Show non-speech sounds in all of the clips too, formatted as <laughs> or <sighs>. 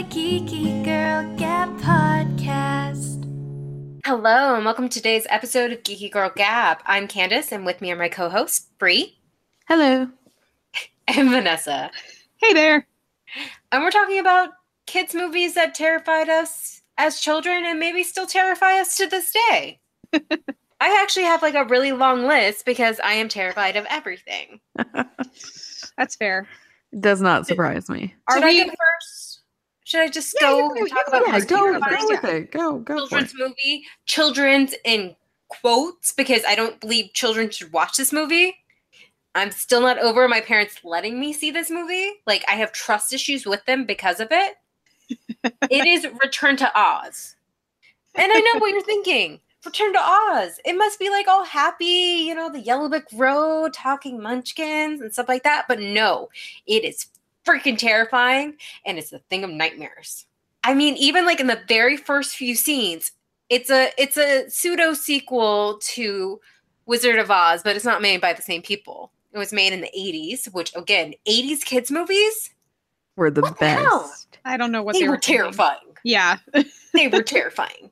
the Geeky Girl Gab Podcast. Hello, and welcome to today's episode of Geeky Girl Gab. I'm Candace, and with me are my co-hosts Bree Hello. and Vanessa, Hey there. and we're talking about kids' movies that terrified us as children, and maybe still terrify us to this day. <laughs> I actually have like a really long list because I am terrified of everything. <laughs> That's fair. Does not surprise me. Are Should we I go first? Should I just Yeah, go you and talk you about go my go, go favorite go with it. Go, go. for children's it. movie? Children's in quotes because I don't believe children should watch this movie. I'm still not over my parents letting me see this movie. Like I have trust issues with them because of it. <laughs> it is Return to Oz. And I know what you're thinking. Return to Oz. It must be like all happy, you know, the Yellow Brick Road, talking munchkins and stuff like that. But no, it is freaking terrifying and it's a thing of nightmares. I mean, even like in the very first few scenes, it's a it's a pseudo sequel to Wizard of Oz, but it's not made by the same people. It was made in the 80s, which again, 80s kids movies, We're the What the hell? best. I don't know what they, they, were thinking. terrifying. Yeah. <laughs> They were terrifying.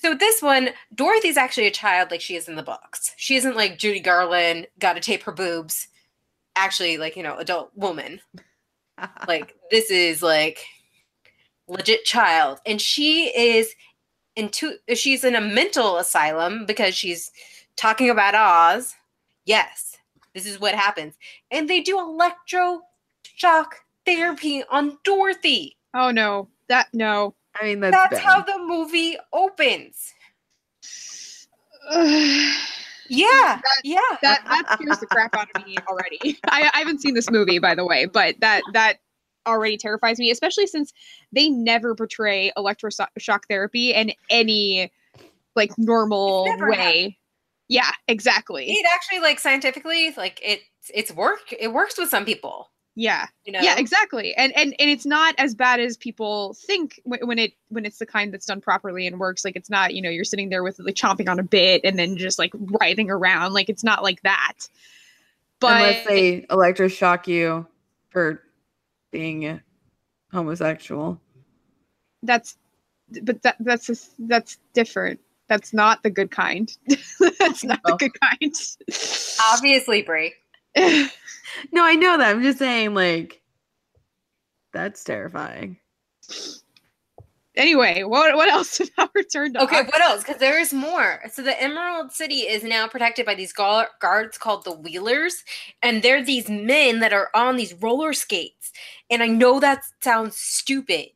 So this one, Dorothy's actually a child like she is in the books. She isn't like Judy Garland, got to tape her boobs. Actually, like, you know, adult woman. like this is like legit child and she is into she's in a mental asylum because she's talking about oz yes this is what happens and they do electroshock therapy on dorothy Oh no. That no. I mean, that's, that's bad. how the movie opens yeah yeah that that scares the crap out of me already. <laughs> I, I haven't seen this movie, by the way, but that that already terrifies me, especially since they never portray electroshock therapy in any like normal way. Yeah, exactly. it actually like scientifically like it it's work it works with some people Yeah. you know Yeah, exactly. And and and it's not as bad as people think when, when it when it's the kind that's done properly and works. Like it's not, you know, you're sitting there with like chomping on a bit and then just like writhing around. Like it's not like that. But Unless they electroshock you for being homosexual. that's but that that's just, that's different. That's not the good kind. <laughs> that's not the good kind. obviously Bree <laughs> No, I know that. I'm just saying, like, that's terrifying. anyway, what what else <laughs> about Return to Okay, Oz? what else? Because there is more. So the Emerald City is now protected by these gu- guards called the Wheelers, and they're these men that are on these roller skates. And I know that sounds stupid,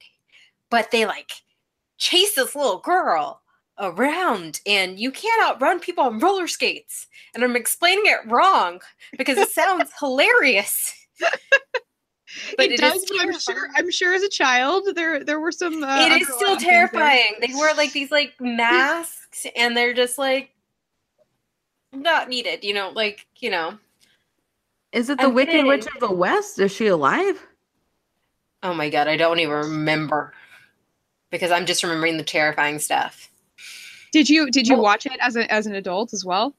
but they like chase this little girl around, and you can't outrun people on roller skates. And I'm explaining it wrong because it sounds <laughs> hilarious. <laughs> But it, it does, but I'm sure. I'm sure as a child there there were some uh, it is still underlying things there. terrifying. They wear like these like masks and they're just like not needed, you know, like, you know. Is it the I'm Wicked kidding. Witch of the West? Is she alive? Oh my god, I don't even remember. Because I'm just remembering the terrifying stuff. Did you did you Well- watch it as a as an adult as well?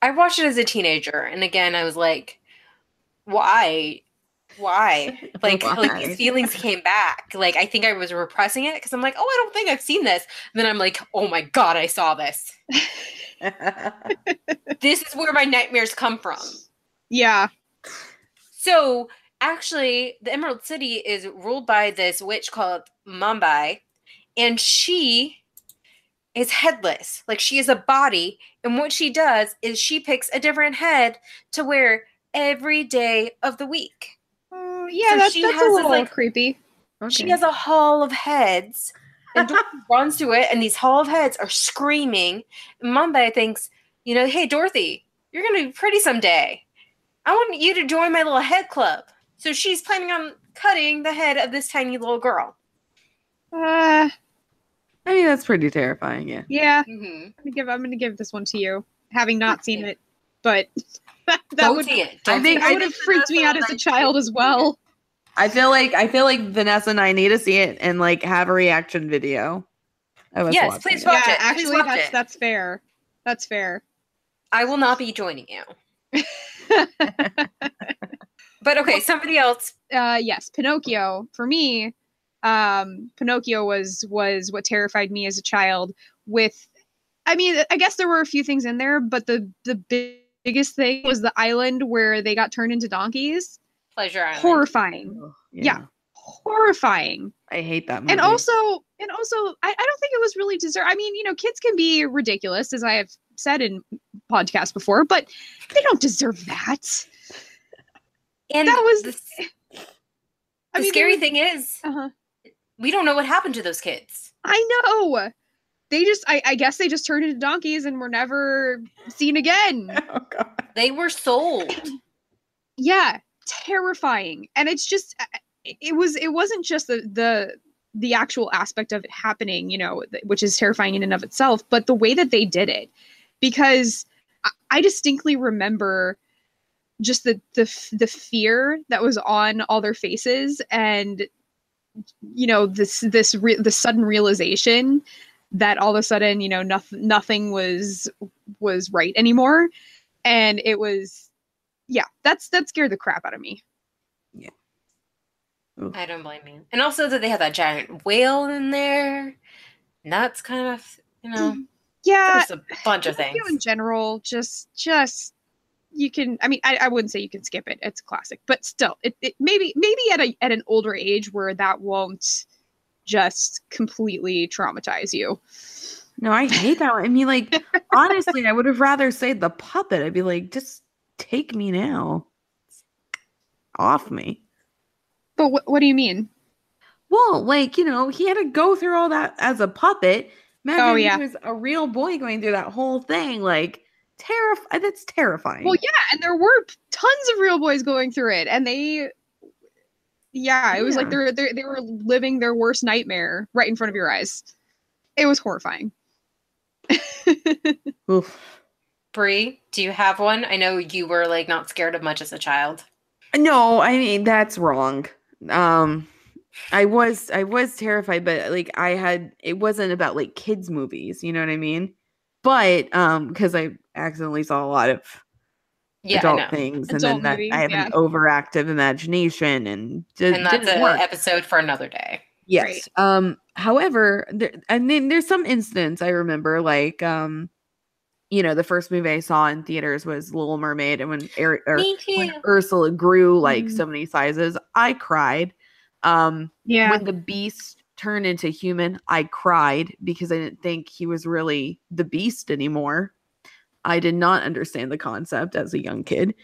I watched it as a teenager and again I was like, why? Why? <laughs> Like, like these feelings came back. Like I think I was repressing it because I'm like, oh, I don't think I've seen this. And then I'm like, oh my god, I saw this. <laughs> This is where my nightmares come from. Yeah. So actually, the Emerald City is ruled by this witch called Mombi, and she is headless. Like she is a body, and what she does is she picks a different head to wear every day of the week. Oh, yeah, So that's, she that's has a little like- creepy. She has a hall of heads. And Dorothy <laughs> runs to it, and these hall of heads are screaming. And Mombi thinks, you know, hey, Dorothy, you're going to be pretty someday. I want you to join my little head club. So she's planning on cutting the head of this tiny little girl. Uh, I mean, that's pretty terrifying, yeah. yeah, Mm-hmm. I'm gonna give I'm gonna give this one to you, having not seen it, but that, <laughs> that Don't would see it. I Don't think- see that it. would have freaked me out as a child as well. I feel like I feel like Vanessa and I need to see it and like have a reaction video. of us Yes, please watch yeah, it. Please actually, watch that's it. that's fair. That's fair. I will not be joining you. <laughs> But okay, somebody else. uh, yes, Pinocchio for me um, Pinocchio was was what terrified me as a child. With, I mean, I guess there were a few things in there, but the the big, biggest thing was the island where they got turned into donkeys. Pleasure Island. Horrifying, Yeah. horrifying. I hate that movie. and also and also I, I don't think it was really deserved i mean you know kids can be ridiculous as i have said in podcasts before but they don't deserve that And that was- the, s- I the mean, scary there- thing is uh-huh. We don't know what happened to those kids. i know they just I, I guess they just turned into donkeys and were never seen again <laughs> oh god. They were sold. yeah terrifying and it's just I- I- it was it wasn't just the the the actual aspect of it happening you know which is terrifying in and of itself but the way that they did it because i, I distinctly remember just the the the fear that was on all their faces and you know this this re- the sudden realization that all of a sudden you know nothing nothing was was right anymore and it was yeah that's that scared the crap out of me Yeah. I don't blame you. And also that they had that giant whale in there. And that's kind of, you know, yeah there's a bunch of things. Pinocchio in general just just you can i mean I, I wouldn't say you can skip it it's classic but still it, it maybe maybe at a at an older age where that won't just completely traumatize you No, I hate that one. I mean, like, <laughs> honestly, I would have rather said the puppet. I'd be like, just take me now. Off me. but what, what do you mean Well, like, you know, he had to go through all that as a puppet. Oh, Imagine Oh, yeah. he was a real boy going through that whole thing. Like, terrifying. That's terrifying. well yeah and there were tons of real boys going through it and they yeah it was like they're, they're they were living their worst nightmare right in front of your eyes it was horrifying <laughs> Oof. Bree, do you have one? I know you were like not scared of much as a child. No, I mean that's wrong. Um I was I was terrified, but like I had it wasn't about like kids movies, you know what I mean? But um because I accidentally saw a lot of Yeah, adult things and Adult then that I have yeah. an overactive imagination and it And that's an episode for another day. Yes. Um however, there, and then there's some instance I remember like um you know, the first movie I saw in theaters was Little Mermaid and when or Me when. Ursula grew like Mhm. so many sizes, I cried. Um yeah when the beast turned into human, I cried because I didn't think he was really the beast anymore. I did not understand the concept as a young kid.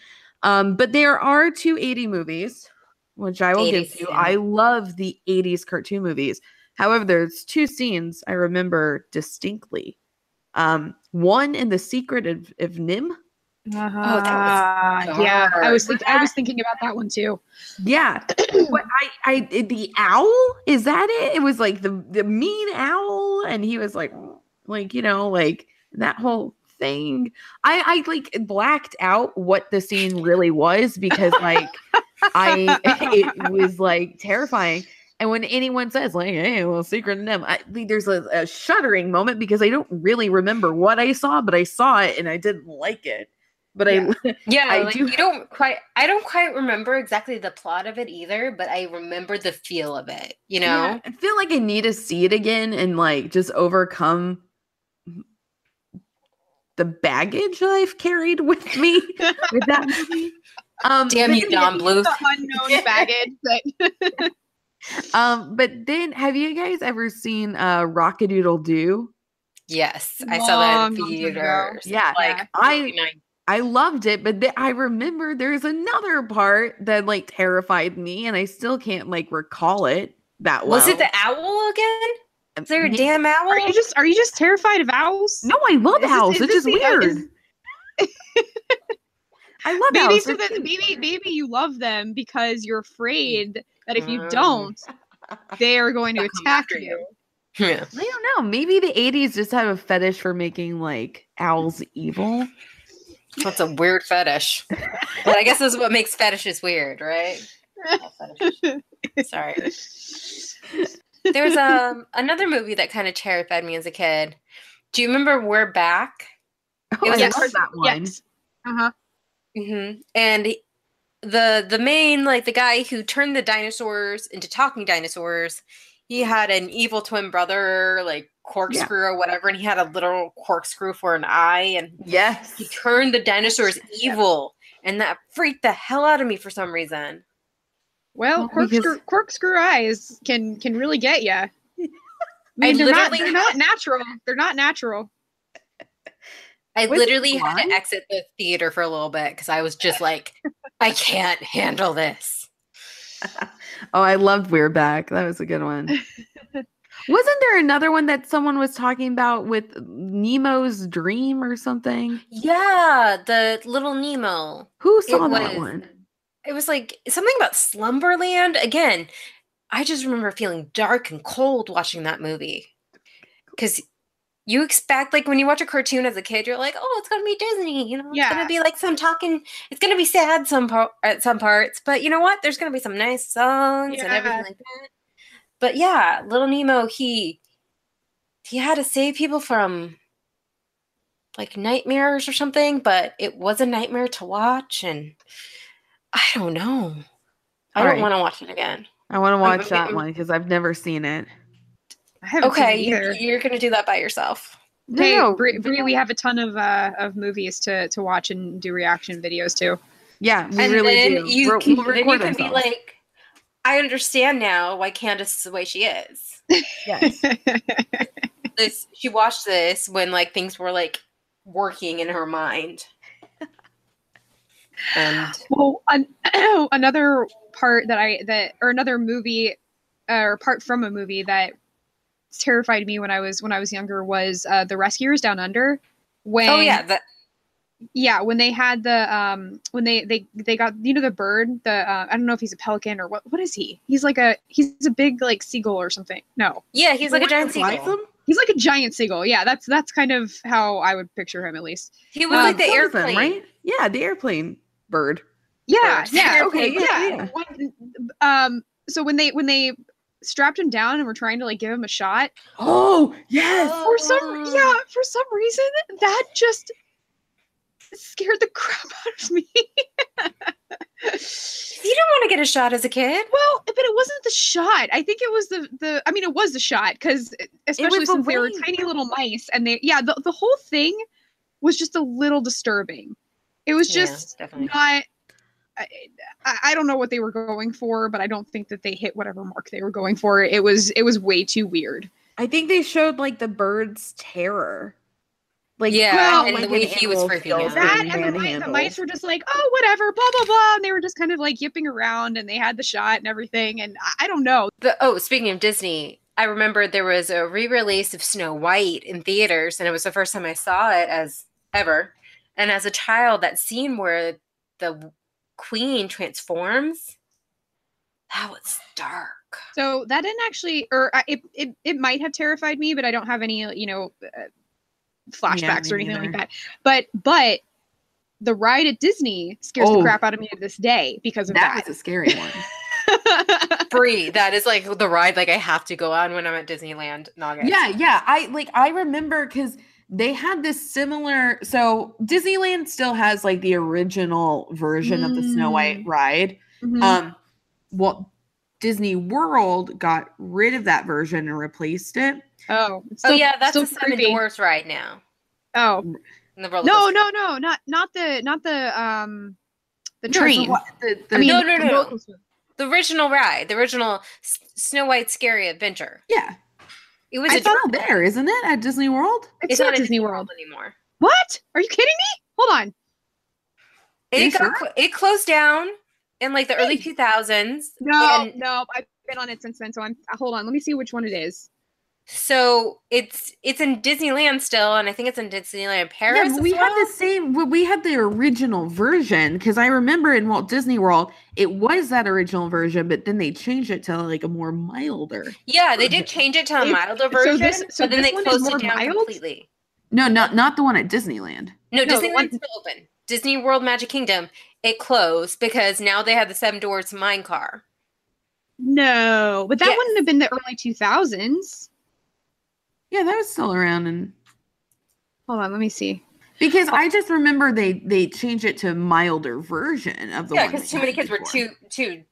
Um, but there are two 80 movies, which I will give 80s, you. yeah. I love the 80s cartoon movies. However, there's two scenes I remember distinctly. Um, one in The Secret of, of NIMH. was Ah, yeah i was dark. think- i was thinking about that one too Yeah. <clears throat> What I, I the owl is that it? It was like the the mean owl, and he was like, like you know, like that whole thing. I I like blacked out what the scene really was because like I <laughs> it was like terrifying. And when anyone says like, "Hey, well, secret in them," I there's a, a shuddering moment because I don't really remember what I saw, but I saw it and I didn't like it. But Yeah. I <laughs> Yeah, I like do- you don't quite I don't quite remember exactly the plot of it either, but I remember the feel of it, you know? Yeah, I feel like I need to see it again and like just overcome the baggage that I've carried with me <laughs> with that movie. Um, Damn you, then- Don Bluth. the unknown <laughs> baggage that <laughs> Um, but then have you guys ever seen uh Rock-a-Doodle Doo? Yes, I saw that in time ago. theaters. Yeah, like yeah. I- I loved it, but th- I remember there's another part that like terrified me, and I still can't like recall it that well. Was it the owl again? Is there a damn owl? are you just are you just terrified of owls No, I love Is this- owls. is It's this just uh, weird. is- <laughs> I love maybe owls. so that maybe maybe you love them because you're afraid that if you Mm. don't <laughs> they are going to attack after you Yeah. I don't know. Maybe the 80s just have a fetish for making like owls evil. That's a weird fetish. But I guess that's what makes fetishes weird, right? <laughs> Sorry. There's um another movie that kind of terrified me as a kid. Do you remember We're Back? Oh, was I a love that one. yes uh-huh hmm And the the main like the guy who turned the dinosaurs into talking dinosaurs he had an evil twin brother like corkscrew or whatever and he had a little corkscrew for an eye and Yes. he turned the dinosaurs evil and that freaked the hell out of me for some reason Well, Well, because- corkscrew, corkscrew eyes can can really get you. <laughs> I I mean, they're not they're not natural. They're not natural. <laughs> i Was he literally had to exit the theater for a little bit because i was just like i can't handle this <laughs> Oh, I loved We're Back. That was a good one. Wasn't there another one that someone was talking about with Nemo's dream or something? yeah the little nemo Who saw It that was- one? It was like something about Slumberland. Again, I just remember feeling dark and cold watching that movie. Because you expect, like, when you watch a cartoon as a kid, you're like, oh, it's going to be Disney. You know, yeah. it's going to be like some talking, it's going to be sad some at some parts. But you know what? There's going to be some nice songs and everything like that. But yeah, Little Nemo, he he had to save people from like nightmares or something, but it was a nightmare to watch and I don't know. I Alright. don't want to watch it again. I want to watch okay, that one because I've never seen it. I haven't seen it Okay, you're, you're going to do that by yourself. Hey, No, Bree, but Bree, no. we have a ton of uh, of movies to to watch and do reaction videos to. yeah, we and really then do. you We'll- can, we'll then you can be like, I understand now why Candace is the way she is. yes. <laughs> This she watched this when like things were like working in her mind. And Well, an- <clears throat> another part that I that or another movie uh, or part from a movie that terrified me when I was when I was younger was uh, the Rescuers Down Under. When oh yeah, that yeah, when they had the um when they they they got you know the bird the uh, I don't know if he's a pelican or what what is he? He's like a he's a big like seagull or something. No, yeah, he's like a giant seagull. he's like a giant seagull. Yeah, that's that's kind of how I would picture him at least. He was Uh, like the what is that, airplane. right? Yeah, the airplane bird. Yeah, Bird. yeah, Okay, okay, yeah, yeah. yeah. Um, so when they when they strapped him down and were trying to like give him a shot, Oh yes. Oh. for some yeah, for some reason that just scared the <laughs> crap out of me. You don't want to get a shot as a kid. well, but it wasn't the shot. I think it was the the. I mean, it was the shot because especially the since they were tiny little mice and they yeah the the whole thing was just a little disturbing. It was just definitely. not. I, I I don't know what they were going for, but I don't think that they hit whatever mark they were going for. It was it was way too weird. I think they showed like the bird's terror. Like Yeah, Well, and like the way an he was freaking out. That and the, mi- the mice were just like, oh, whatever, blah blah blah, and they were just kind of like yipping around, and they had the shot and everything, and I, I don't know. The, oh, speaking of Disney, I remember there was a re-release of Snow White in theaters, and it was the first time I saw it as ever. And as a child, that scene where the queen transforms, that was dark. So that didn't actually, or it it it might have terrified me, but I don't have any you know uh, flashbacks me or anything like that. But but the ride at Disney scares Oh. the crap out of me to this day because of that that. was a scary one. <laughs> Free. That is like the ride like I have to go on when I'm at Disneyland in August. Yeah, yeah. I like I remember because they had this similar so Disneyland still has like the original version of the Snow White Mm. ride. Mhm. Um well Disney World got rid of that version and replaced it. oh, it's Oh yeah, that's still the Seven creepy. Dwarfs ride now. Oh In the roller no coaster. no no not not the not the um the train. what- the- the- I mean No, no, the no, no. The original ride, the original S- Snow White Scary Adventure. yeah. It was I a thought there, isn't it? At Disney World? It's, it's not not in Disney World. anymore. What? Are you kidding me? Hold on. It got sure? it closed down in like the early 2000s. No, and no, I've been on it since then. So I'm. Uh, hold on. Let me see which one it is. So it's it's in Disneyland still, and I think it's in Disneyland Paris. Yeah, but as we had the same. We had the original version because I remember in Walt Disney World it was that original version, but then they changed it to like a more milder. Yeah, they did change it to a It- milder so version, this- so but then they one is closed more it down mild? completely. No, not not the one at Disneyland. No, No, Disneyland's still open. Disney World Magic Kingdom it closed because now they have the Seven Dwarfs Mine Car. No, but that Yes. wouldn't have been the early 2000s. Yeah, that was still around, and Hold on, let me see. Because I just remember they they changed it to a milder version of the yeah, one because too many had kids were too too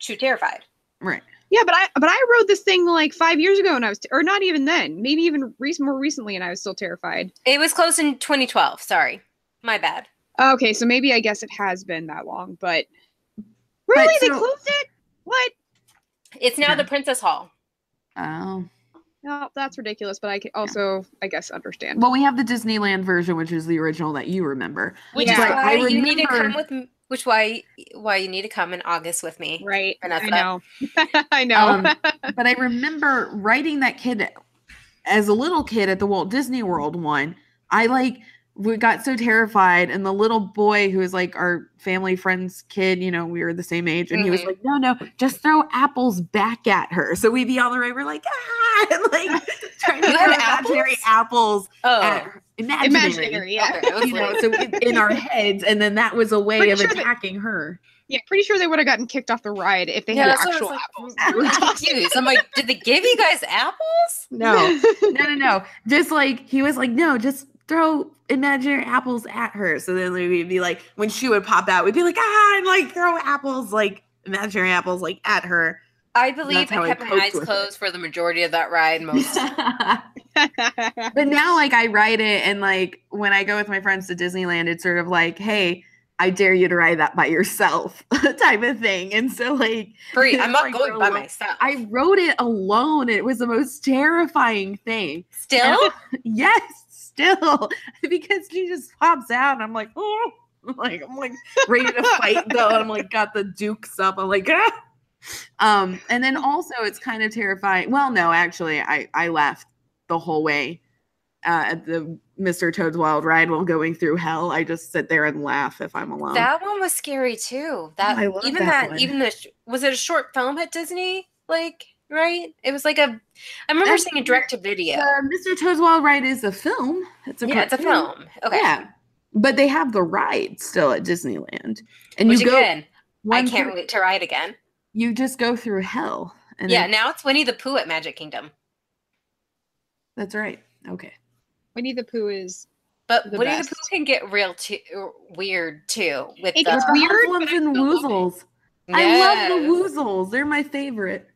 too terrified. right. Yeah, but I but I wrote this thing like five years ago, and I was, or not even then, maybe even rec- more recently, and I was still terrified. It was closed in 2012. Sorry, my bad. Okay, so maybe I guess it has been that long, but really, they so- closed it. What? It's now Yeah. the Princess Hall. Oh. No, that's ridiculous. But I can also, I guess, understand. Well, we have the Disneyland version, which is the original that you remember. Which Yeah. is why I you need to come with which why why you need to come in August with me. right? Vanessa. I know. <laughs> I know. Um, <laughs> but I remember writing that kid as a little kid at the Walt Disney World one. I like we got so terrified, and the little boy who was like our family friend's kid, you know, we were the same age, and he was Mhm. like, "No, no, just throw apples back at her." So we'd be on the right, we're like, ah, <laughs> and like <laughs> trying to You throw had imaginary apples Oh, at her. Imaginary. Imaginary, yeah. okay, <laughs> You know, like- so in, in our heads, and then that was a way Pretty of sure that- attacking her. yeah, pretty sure they would have gotten kicked off the ride if they yeah, had that's actual was apples. like, I'm confused. I'm like, did they give you guys apples? No, no, no, no. Just like he was like, no, just throw imaginary apples at her. So then we'd be like, when she would pop out, we'd be like, ah, and like throw apples, like imaginary apples, like at her. I believe That's how I I kept my eyes with it. closed for the majority of that ride. Most <laughs> but now, like, I write it, and like when I go with my friends to Disneyland, it's sort of like, hey. I dare you to ride that by yourself, <laughs> type of thing. And so, like, free. I'm <laughs> not like going we're by alone. myself. I wrote it alone. It was the most terrifying thing. Still, Yes, still <laughs> because she just pops out, and I'm like, oh, <laughs> I'm like I'm like ready to fight though. and I'm like got the dukes up. I'm like, ah. um, and then <laughs> also it's kind of terrifying. Well, no, actually, I I laughed the whole way uh, at the Mr. Toad's Wild Ride while going through hell. I just sit there and laugh if I'm alone. that one was scary too. That I love even that that, one. even the was it a short film at Disney? Like right? It was like a. I remember That's- seeing a direct to video. Uh, Mr. Toad's Wild Ride is a film. It's a yeah, it's a film. Okay. Yeah, but they have the ride still at Disneyland, and Which you go. I can't through- wait to ride again. you just go through hell. And yeah, it- now it's Winnie the Pooh at Magic Kingdom. that's right. Okay. Winnie the Pooh is But The Winnie best. the Pooh can get real too weird too with It the gets weird, ones and still love woozles. I love the Yes. woozles. They're my favorite.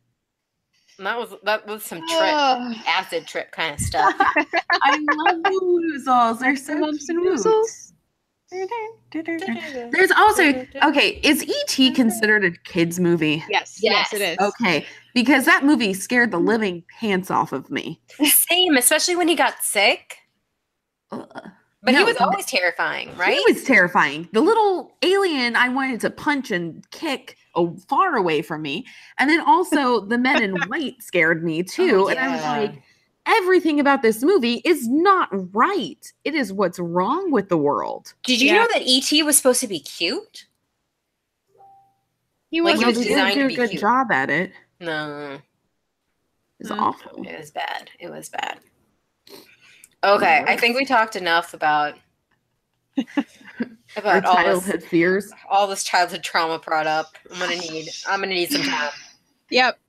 That was that was some trip Ugh. acid trip kind of stuff. <laughs> I love the woozles. They're so lumps and cute. woozles. There's also okay. Is ET considered a kids movie? Yes, yes, it is. Okay, because that movie scared the living pants off of me. Same, especially when he got sick. Ugh. But he was always terrifying, right? He was terrifying. The little alien I wanted to punch and kick oh, far away from me. And then also the men in <laughs> white scared me too. Oh, And I was like, everything about this movie is not right. It is what's wrong with the world. Did you Yeah. know that ET was supposed to be cute? He Like, was he was they didn't designed do to a be good cute. job at it. No, It's Mm. awful. it was bad. It was bad. Okay, I think we talked enough about Our about all this, childhood fears. all this childhood trauma brought up. I'm gonna <sighs> need I'm gonna need some time. Yep.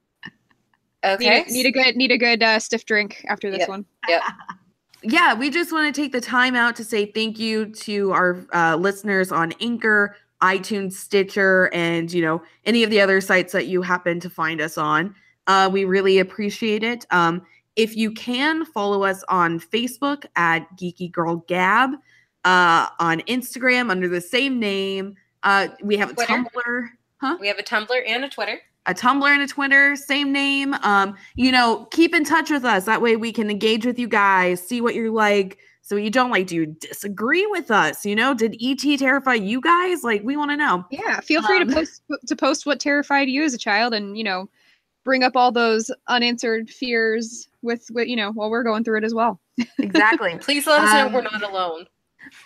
Okay. Need, a, need a good need a good uh, stiff drink after this Yep. one. Yep. <laughs> yeah, we just want to take the time out to say thank you to our uh, listeners on Anchor, iTunes, Stitcher, and you know any of the other sites that you happen to find us on. Uh, we really appreciate it. Um, if you can follow us on Facebook at Geeky Girl Gab, uh, on Instagram under the same name. Uh, we have a Twitter. Tumblr. we have a Tumblr and a Twitter. a Tumblr and a Twitter, same name. Um, you know, keep in touch with us. That way we can engage with you guys, see what you're like. So you don't like, do you disagree with us? You know, did ET terrify you guys? Like, we want to know. Yeah, feel free Um, to post to post what terrified you as a child, and you know, bring up all those unanswered fears with with you know while we're going through it as well. <laughs> Exactly. Please let us Um, know we're not alone.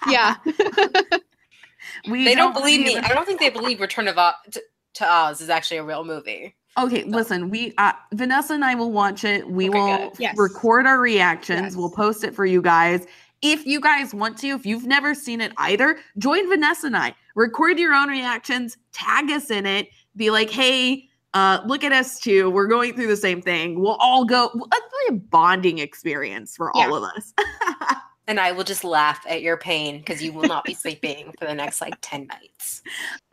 Yeah, <laughs> we They don't believe me. I don't think they believe Return of Oz to, to Oz is actually a real movie. Okay, listen, we uh Vanessa and I will watch it. We Okay, will. Yes. record our reactions. Yes. We'll post it for you guys. If you guys want to, if you've never seen it either, join Vanessa and I. Record your own reactions, tag us in it, be like, hey, uh, look at us too. We're going through the same thing. We'll all go. It'll be a bonding experience for Yeah. all of us. <laughs> And I will just laugh at your pain because you will not be sleeping for the next like 10 nights.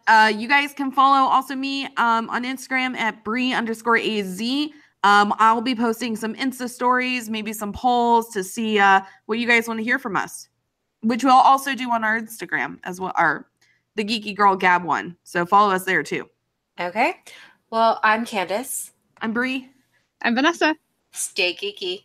Uh, you guys can follow also me um, on Instagram at Bree underscore AZ. Um, I'll be posting some Insta stories, maybe some polls to see uh, what you guys want to hear from us, which we'll also do on our Instagram as well, our the Geeky Girl Gab one. So follow us there too. Okay. Well, I'm Candace. I'm Bree. I'm Vanessa. Stay geeky.